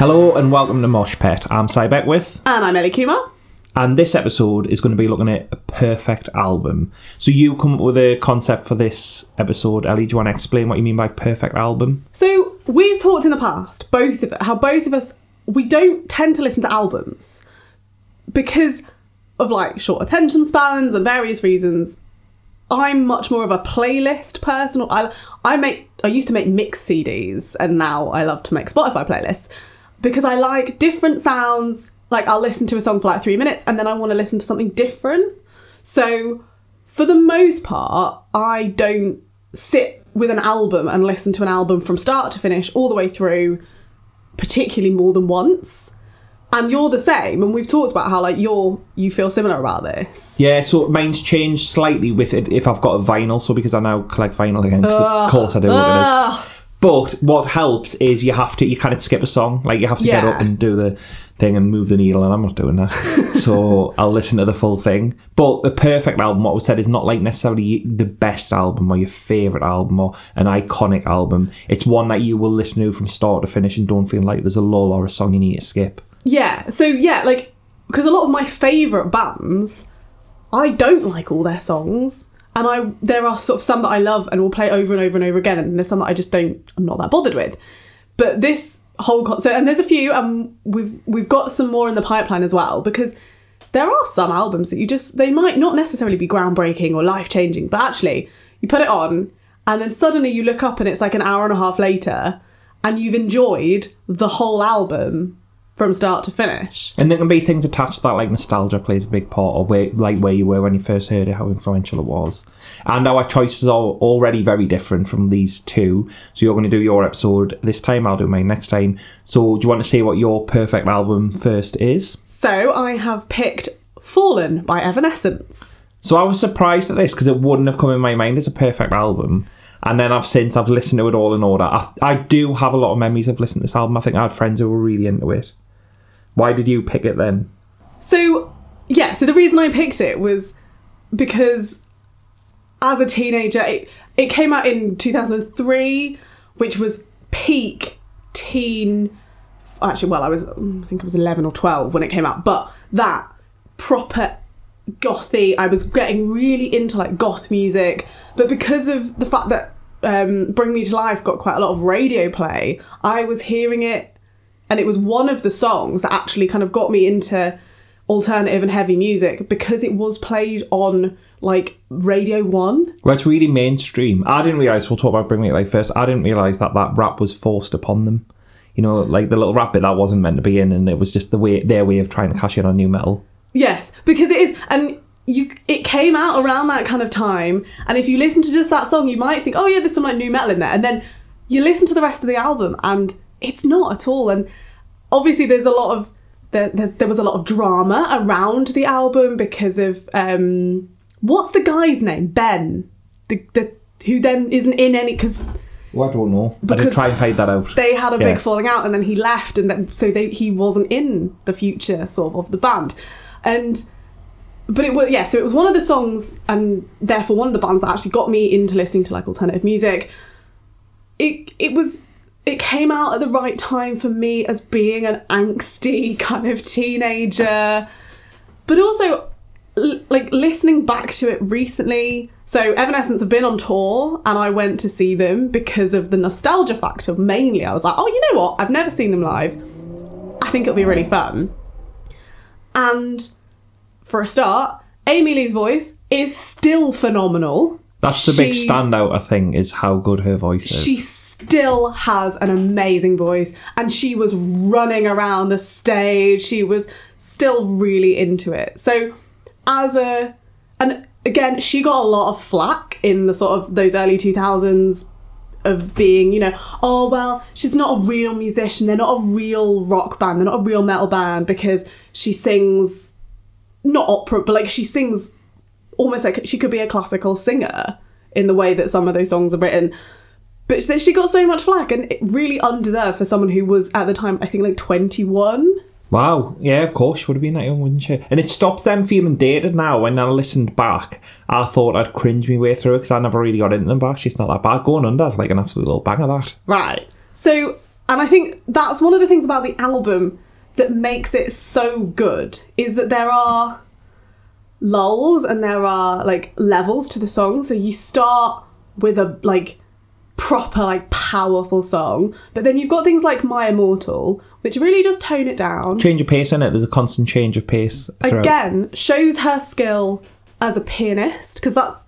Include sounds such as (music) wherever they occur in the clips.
Hello and welcome to Mosh Pet. I'm Si Beckwith, And I'm Ellie Kumar. and this episode is going to be looking at a perfect album. So you come up with a concept for this episode, Ellie. Do you want to explain what you mean by perfect album? So we've talked in the past, both of how both of us we don't tend to listen to albums because of like short attention spans and various reasons. I'm much more of a playlist person. I I make I used to make mix CDs and now I love to make Spotify playlists because I like different sounds. Like I'll listen to a song for like 3 minutes and then I want to listen to something different. So for the most part, I don't sit with an album and listen to an album from start to finish all the way through particularly more than once. And you're the same, and we've talked about how like you're you feel similar about this. Yeah, so mine's changed slightly with it if I've got a vinyl. So because I now collect vinyl again, of course I do. Look at Ugh. But what helps is you have to you kind of skip a song. Like you have to get up and do the thing and move the needle, and I'm not doing that. (laughs) so I'll listen to the full thing. But the perfect album, what was said, is not like necessarily the best album or your favorite album or an iconic album. It's one that you will listen to from start to finish and don't feel like there's a lull or a song you need to skip. Yeah, so yeah, like because a lot of my favorite bands, I don't like all their songs, and I there are sort of some that I love and will play over and over and over again, and there's some that I just don't. I'm not that bothered with. But this whole concert, and there's a few, and we've we've got some more in the pipeline as well because there are some albums that you just they might not necessarily be groundbreaking or life changing, but actually you put it on, and then suddenly you look up and it's like an hour and a half later, and you've enjoyed the whole album from start to finish. And there can be things attached to that, like nostalgia plays a big part, or where, like where you were when you first heard it, how influential it was. And our choices are already very different from these two. So you're going to do your episode this time, I'll do mine next time. So do you want to say what your perfect album first is? So I have picked Fallen by Evanescence. So I was surprised at this because it wouldn't have come in my mind as a perfect album. And then I've since I've listened to it all in order. I, I do have a lot of memories of listening to this album. I think I had friends who were really into it. Why did you pick it then? So, yeah, so the reason I picked it was because as a teenager, it, it came out in 2003, which was peak teen. Actually, well, I was, I think I was 11 or 12 when it came out, but that proper gothy, I was getting really into like goth music, but because of the fact that um, Bring Me to Life got quite a lot of radio play, I was hearing it and it was one of the songs that actually kind of got me into alternative and heavy music because it was played on like Radio 1. Well, it's really mainstream. I didn't realise, we'll talk about Bring Me to Life first, I didn't realise that that rap was forced upon them. You know, like the little rap bit that wasn't meant to be in, and it was just the way their way of trying to cash in on nu metal. Yes, because it is and you it came out around that kind of time and if you listen to just that song you might think oh yeah there's some like nu metal in there and then you listen to the rest of the album and it's not at all and obviously there's a lot of there, there, there was a lot of drama around the album because of um what's the guy's name Ben the, the who then isn't in any because Well, I don't know. I did try and find that out. they had a Yeah. big falling out and then he left and then so they, he wasn't in the future sort of of the band and but it was yeah so it was one of the songs and therefore one of the bands that actually got me into listening to like alternative music it it was it came out at the right time for me as being an angsty kind of teenager. But also l- like listening back to it recently so evanescence have been on tour and i went to see them because of the nostalgia factor mainly. I was like oh you know what? I've never seen them live. I think it'll be really fun. And for a start amy lee's voice is still phenomenal. That's the big She- standout, I think, is how good her voice is. she still has an amazing voice and she was running around the stage. She was still really into it. So as a and again she got a lot of flack in the sort of those early 2000s of being you know oh well she's not a real musician. They're not a real rock band. They're not a real metal band because she sings not opera but like she sings almost like she could be a classical singer in the way that some of those songs are written. But she- got so much flack, and it really undeserved for someone who was at the time, I think, like 21. Wow, yeah, of course, she would have been that young, wouldn't she? And it stops them feeling dated now. When I listened back, I thought I'd cringe my way through it because I never really got into them back. She's not that bad. Going Under is like an absolute little bang of that. Right. So and I think that's one of the things about the album that makes it so good is that there are lulls and there are like levels to the song. So you start with a like proper like powerful song, but then you've got things like My Immortal, which really just tone it down. Change of pace in it. There's a constant change of pace. Throughout. Again, shows her skill as a pianist because that's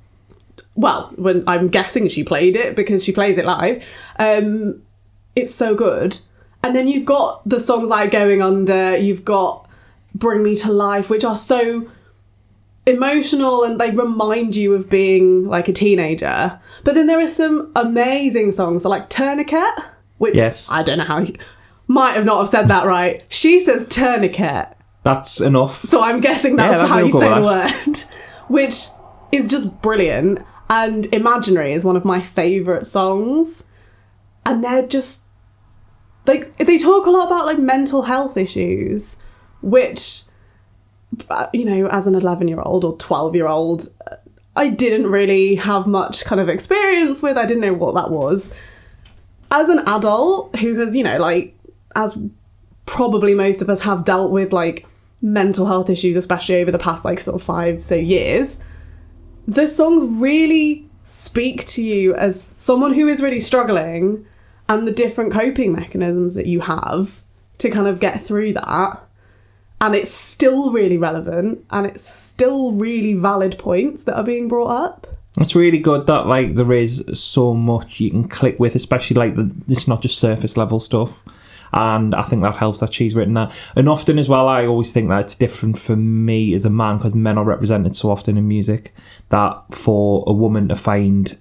well, when I'm guessing she played it because she plays it live. Um, it's so good. And then you've got the songs like Going Under, you've got Bring Me to Life, which are so emotional and they remind you of being like a teenager. But then there are some amazing songs like Tourniquet, which Yes. I don't know how you might have not have said that right. She says tourniquet. That's enough. So I'm guessing that's Yeah, how you say the word, (laughs) which is just brilliant. And Imaginary is one of my favourite songs. And they're just like they talk a lot about like mental health issues, which Uh, you know, as an 11 year old or 12 year old, uh, I didn't really have much kind of experience with. I didn't know what that was. As an adult who has, you know, like, as probably most of us have dealt with like mental health issues, especially over the past like sort of five so years, the songs really speak to you as someone who is really struggling and the different coping mechanisms that you have to kind of get through that. And it's still really relevant and it's still really valid points that are being brought up. It's really good that like there is so much you can click with, especially like the, it's not just surface level stuff. And I think that helps that she's written that. And often as well, I always think that it's different for me as a man because men are represented so often in music that for a woman to find,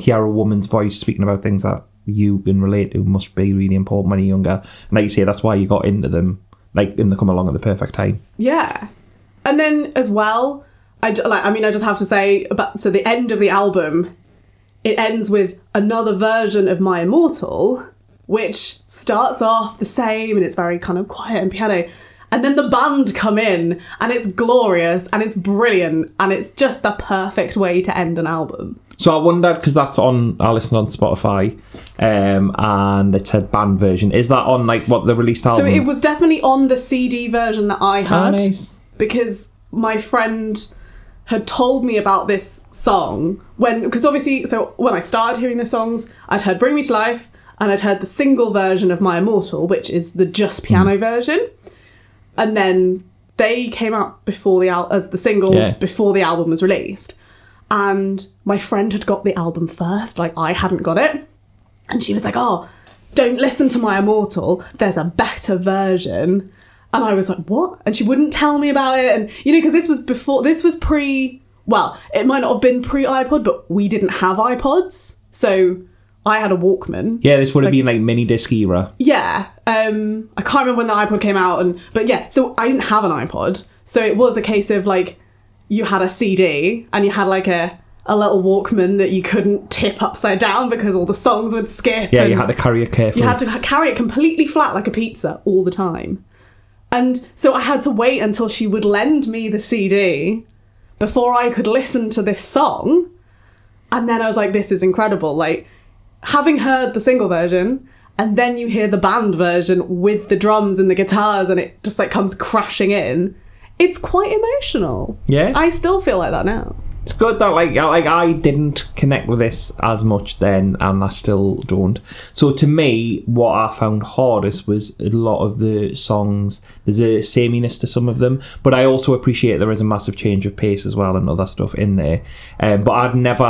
hear a woman's voice speaking about things that you can relate to must be really important when you're younger. And like you say, that's why you got into them, like, and they come along at the perfect time. Yeah. And then as well, I like I mean I just have to say about so the end of the album it ends with another version of My Immortal which starts off the same and it's very kind of quiet and piano and then the band come in and it's glorious and it's brilliant and it's just the perfect way to end an album. So I wondered because that's on. I listened on Spotify, um, and it said band version. Is that on like what the released album? So it was definitely on the CD version that I Oh, had nice. because my friend had told me about this song when because obviously so when I started hearing the songs I'd heard Bring Me to Life and I'd heard the single version of My Immortal which is the just piano Hmm. version and then they came out before the al- as the singles Yeah. before the album was released and my friend had got the album first like I hadn't got it and she was like, "Oh, don't listen to my Immortal. There's a better version." And I was like, "What?" And she wouldn't tell me about it. And you know, because this was before, this was pre. Well, it might not have been pre iPod, but we didn't have iPods, so I had a Walkman. yeah, this would have been like mini disc era. Yeah, um, I can't remember when the iPod came out, and but yeah, so I didn't have an iPod, so it was a case of like you had a CD and you had like a a little Walkman that you couldn't tip upside down because all the songs would skip. Yeah, you had to carry it carefully. you had to carry it completely flat like a pizza all the time, and so I had to wait until she would lend me the CD before I could listen to this song, and then I was like, "This is incredible!" Like having heard the single version and then you hear the band version with the drums and the guitars and it just like comes crashing in it's quite emotional Yeah. i still feel like that now It's good that like I- like I didn't connect with this as much then, and I still don't. So to me, what I found hardest was a lot of the songs. There's a sameness to some of them, but I also appreciate there is a massive change of pace as well and other stuff in there. Um, but I'd never,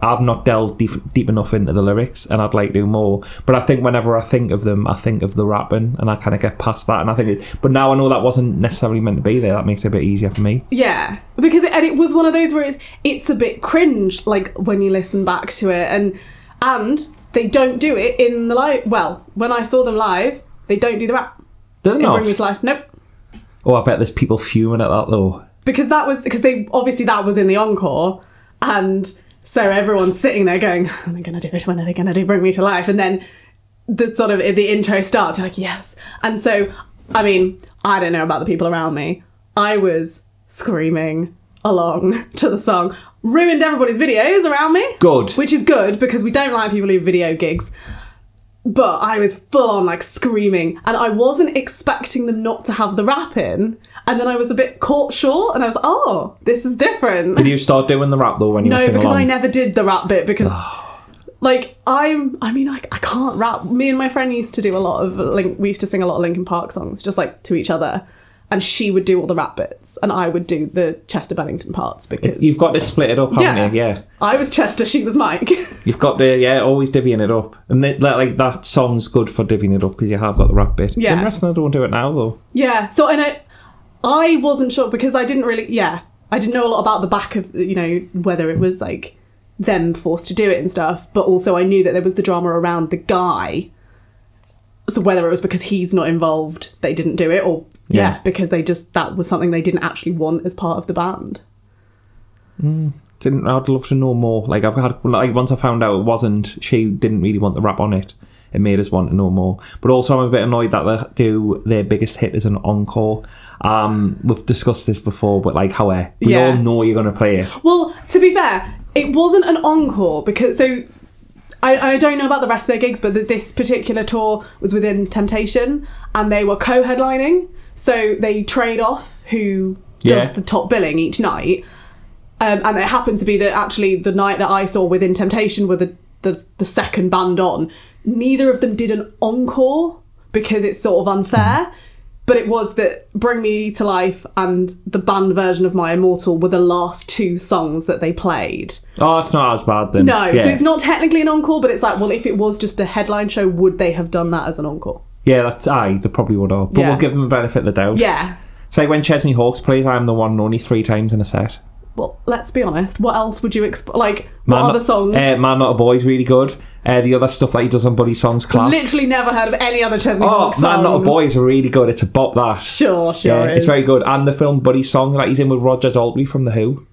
I've not delved deep, deep enough into the lyrics, and I'd like to do more. But I think whenever I think of them, I think of the rapping, and I kind of get past that. And I think, it, but now I know that wasn't necessarily meant to be there. That makes it a bit easier for me. yeah because it, and it was one of those where it's it's a bit cringe like when you listen back to it and and they don't do it in the live well when i saw them live they don't do the rap. Doesn't in it? bring me to life nope. Oh, I bet there's people fuming at that though. because that was because they obviously that was in the encore and so everyone's sitting there going are they going to do it? When are they going to do bring me to life? And then the sort of the intro starts you're like yes. And so i mean i don't know about the people around me. I was screaming along to the song ruined everybody's videos around me Good. which is good because we don't like people who video gigs but I was full on like screaming, and I wasn't expecting them not to have the rap in. And then I was a bit caught short, and I was, oh, this is different. Did you start doing the rap though when you were No, singing because along? I never did the rap bit because, (sighs) like, I'm. I mean, I, I can't rap. Me and my friend used to do a lot of Link. We used to sing a lot of Linkin Park songs, just like to each other, and she would do all the rap bits, and I would do the Chester Bennington parts because You've got to split it up, haven't Yeah. you? Yeah. I was Chester, she was Mike. (laughs) You've got to, yeah, always divvying it up. And it, that, like that song's good for divvying it up because you have got the rap bit. Yeah. The rest of them don't do it now though. yeah. So and I, I wasn't sure because I didn't really. Yeah, I didn't know a lot about the back of you know whether it was like them forced to do it and stuff, but also I knew that there was the drama around the guy. So whether it was because he's not involved, they didn't do it, or yeah, Yeah. because they just that was something they didn't actually want as part of the band. Didn't I'd love to know more. Like I've had like once I found out it wasn't she didn't really want the rap on it. It made us want to know more. But also I'm a bit annoyed that they do their biggest hit as an encore. Um, we've discussed this before, but like how we Yeah. all know you're gonna play it. Well, to be fair, it wasn't an encore because so I, I don't know about the rest of their gigs, but th- this particular tour was Within Temptation, and they were co-headlining. So they trade off who does Yeah. the top billing each night, um, and it happened to be that actually the night that I saw Within Temptation were the, the the second band on. Neither of them did an encore because it's sort of unfair. But it was that Bring Me to Life and the band version of My Immortal were the last two songs that they played. Oh, it's not as bad then. No, yeah. so it's not technically an encore, but it's like, well, if it was just a headline show, would they have done that as an encore? Yeah, that's aye, they probably would have. But Yeah. we'll give them a benefit of the doubt. Yeah. Say when Chesney Hawkes plays, I'm the one and only three times in a set. Well, let's be honest. What else would you exp- like? What Man other Not- songs? Uh, Man Not a Boy's really good. Uh, the other stuff that he does on Buddy Songs class. Literally never heard of any other Chesney oh, Hawkes Man Not a. Boy is really good. It's a bop that. Sure, sure. yeah, it it's very good. And the film Buddy Song that he's in with Roger Daltrey from The Who.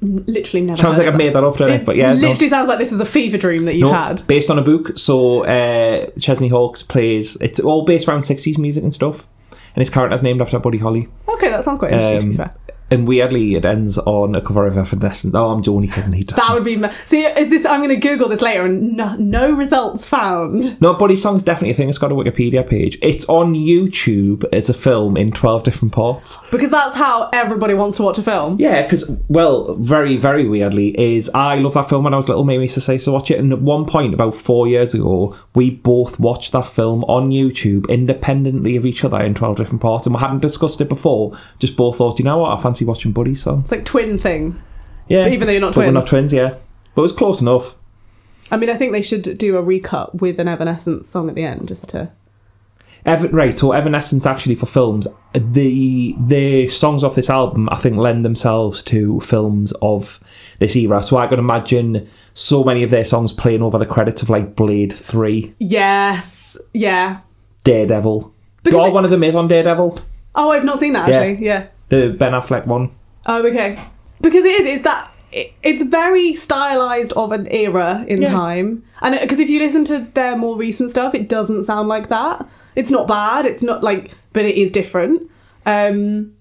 literally never. Sounds like I've made that up, doesn't it? But yeah, no. literally sounds like this is a fever dream that you've No, had. based on a book. So uh, Chesney Hawkes plays. It's all based around sixties music and stuff. And his character's named after Buddy Holly. Okay, that sounds quite interesting. to be Um, fair, And weirdly, it ends on a cover of Evanescence. Oh, I'm only kidding. He doesn't. that would be. ma- See, is this? I'm going to Google this later, and no, no results found. No, Buddy Song's definitely a thing. It's got a Wikipedia page. It's on YouTube as a film in 12 different parts. Because that's how everybody wants to watch a film. Yeah, because, well, very, very weirdly, is I love that film when I was little. Made me used to say so watch it. And at one point, about four years ago, we both watched that film on YouTube independently of each other in 12 different parts. And we hadn't discussed it before. Just both thought, you know what, I fancy watching Buddy Song. It's like twin thing. Yeah. But even though you're not but We're twins. not twins, yeah. But it was close enough. I mean, I think they should do a recut with an Evanescence song at the end, just to. Evan, right, so Evanescence actually for films, the the songs off this album I think lend themselves to films of this era. So I can imagine so many of their songs playing over the credits of like Blade Three, Yes. Yeah. Daredevil. Because oh, it- one of them is on Daredevil, Oh, I've not seen that Yeah. actually. Yeah. The Ben Affleck one. Oh, okay. Because it is. It's that. it- It's very stylized of an era in Yeah. time, and because if you listen to their more recent stuff, it doesn't sound like that. It's not bad. It's not like, but it is different. Um,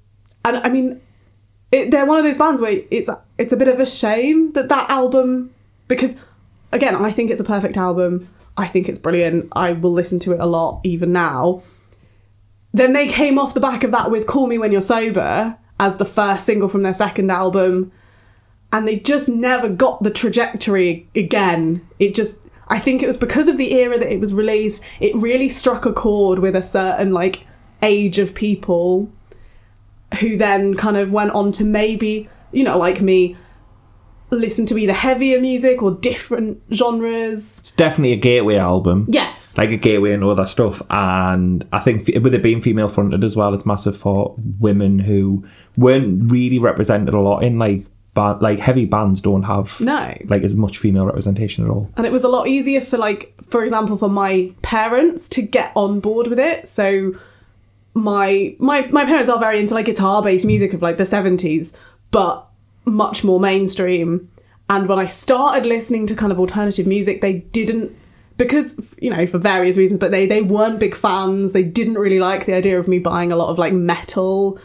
and I mean, it, they're one of those bands where it's it's a bit of a shame that that album because again I think it's a perfect album. I think it's brilliant. I will listen to it a lot even now. Then they came off the back of that with Call Me When You're Sober as the first single from their second album and they just never got the trajectory again. It just I think it was because of the era that it was released, it really struck a chord with a certain like age of people who then kind of went on to maybe, you know, like me, listen to either heavier music or different genres. It's definitely a gateway album. Yes. Like a gateway and other stuff, and I think f- with it being female fronted as well, it's massive for women who weren't really represented a lot in like like heavy bands don't have No. like as much female representation at all. and it was a lot easier for like for example for my parents to get on board with it so my my my parents are very into like guitar based music of like the 70s but much more mainstream and when i started listening to kind of alternative music they didn't because you know for various reasons but they they weren't big fans they didn't really like the idea of me buying a lot of like metal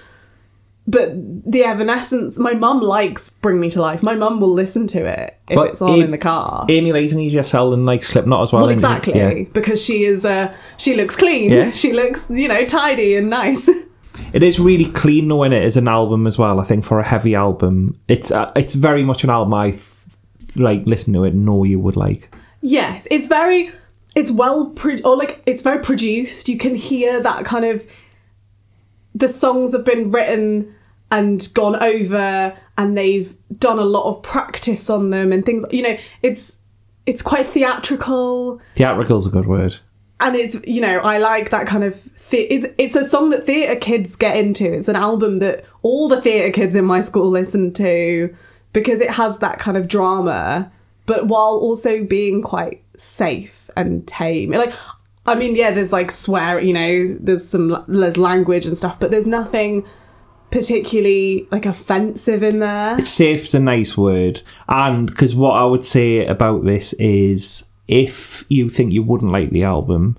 but the Evanescence, my mum likes Bring Me to Life. My mum will listen to it if But it's on it- in the car. Amy easier sell than like Slipknot as well. well, exactly, Yeah. because she is, uh, she looks clean. Yeah. (laughs) She looks, you know, tidy and nice. (laughs) It is really clean though in it as an album as well. I think for a heavy album, it's uh, it's very much an album I th- like listen to it and know you would like. Yes, it's very, it's well, pro- or like it's very produced. You can hear that kind of. The songs have been written and gone over, and they've done a lot of practice on them and things. You know, it's it's quite theatrical, Theatrical's a good word. And it's you know I like that kind of. It's it's a song that theatre kids get into. It's an album that all the theatre kids in my school listen to because it has that kind of drama, but while also being quite safe and tame. Like, I mean, yeah, there's like swear, you know, there's some language and stuff, but there's nothing particularly like offensive in there. Safe's a nice word, and because what I would say about this is, if you think you wouldn't like the album,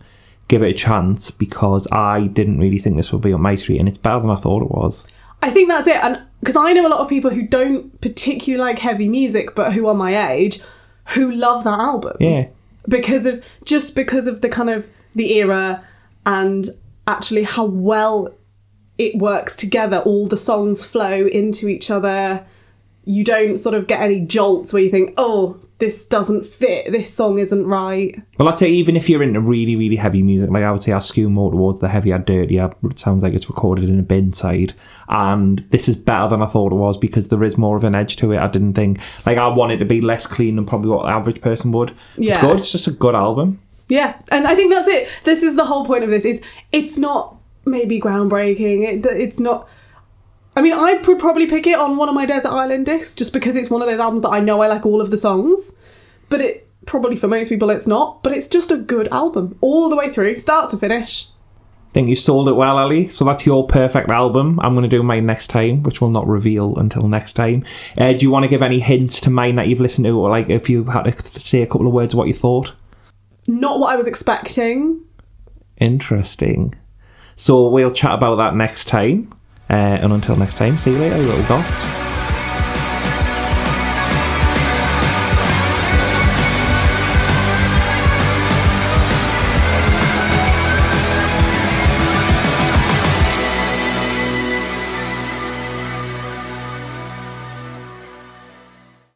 give it a chance because I didn't really think this would be on my street, and it's better than I thought it was. I think that's it. And because I know a lot of people who don't particularly like heavy music, but who are my age, who love that album. Yeah. Because of just because of the kind of the era and actually how well it works together. All the songs flow into each other. You don't sort of get any jolts where you think, oh, this doesn't fit, this song isn't right. Well, I'd say even if you're into really, really heavy music, like I would say I skew more towards the heavier, dirtier. It sounds like it's recorded in a bin side. And this is better than I thought it was because there is more of an edge to it. I didn't think, like, I wanted it to be less clean than probably what the average person would. Yeah. It's good. It's just a good album. Yeah, and I think that's it. This is the whole point of this. Is it's not maybe groundbreaking. It, it's not. I mean, I would probably pick it on one of my Desert Island discs just because it's one of those albums that I know I like all of the songs. But it probably for most people it's not. But it's just a good album all the way through, start to finish. think you sold it well, Ellie. So that's your perfect album. I'm going to do mine next time, which will not reveal until next time. Uh, do you want to give any hints to mine that you've listened to, or like if you had to say a couple of words of what you thought? Not what I was expecting. Interesting. So we'll chat about that next time. Uh, and until next time, see you later, little goths.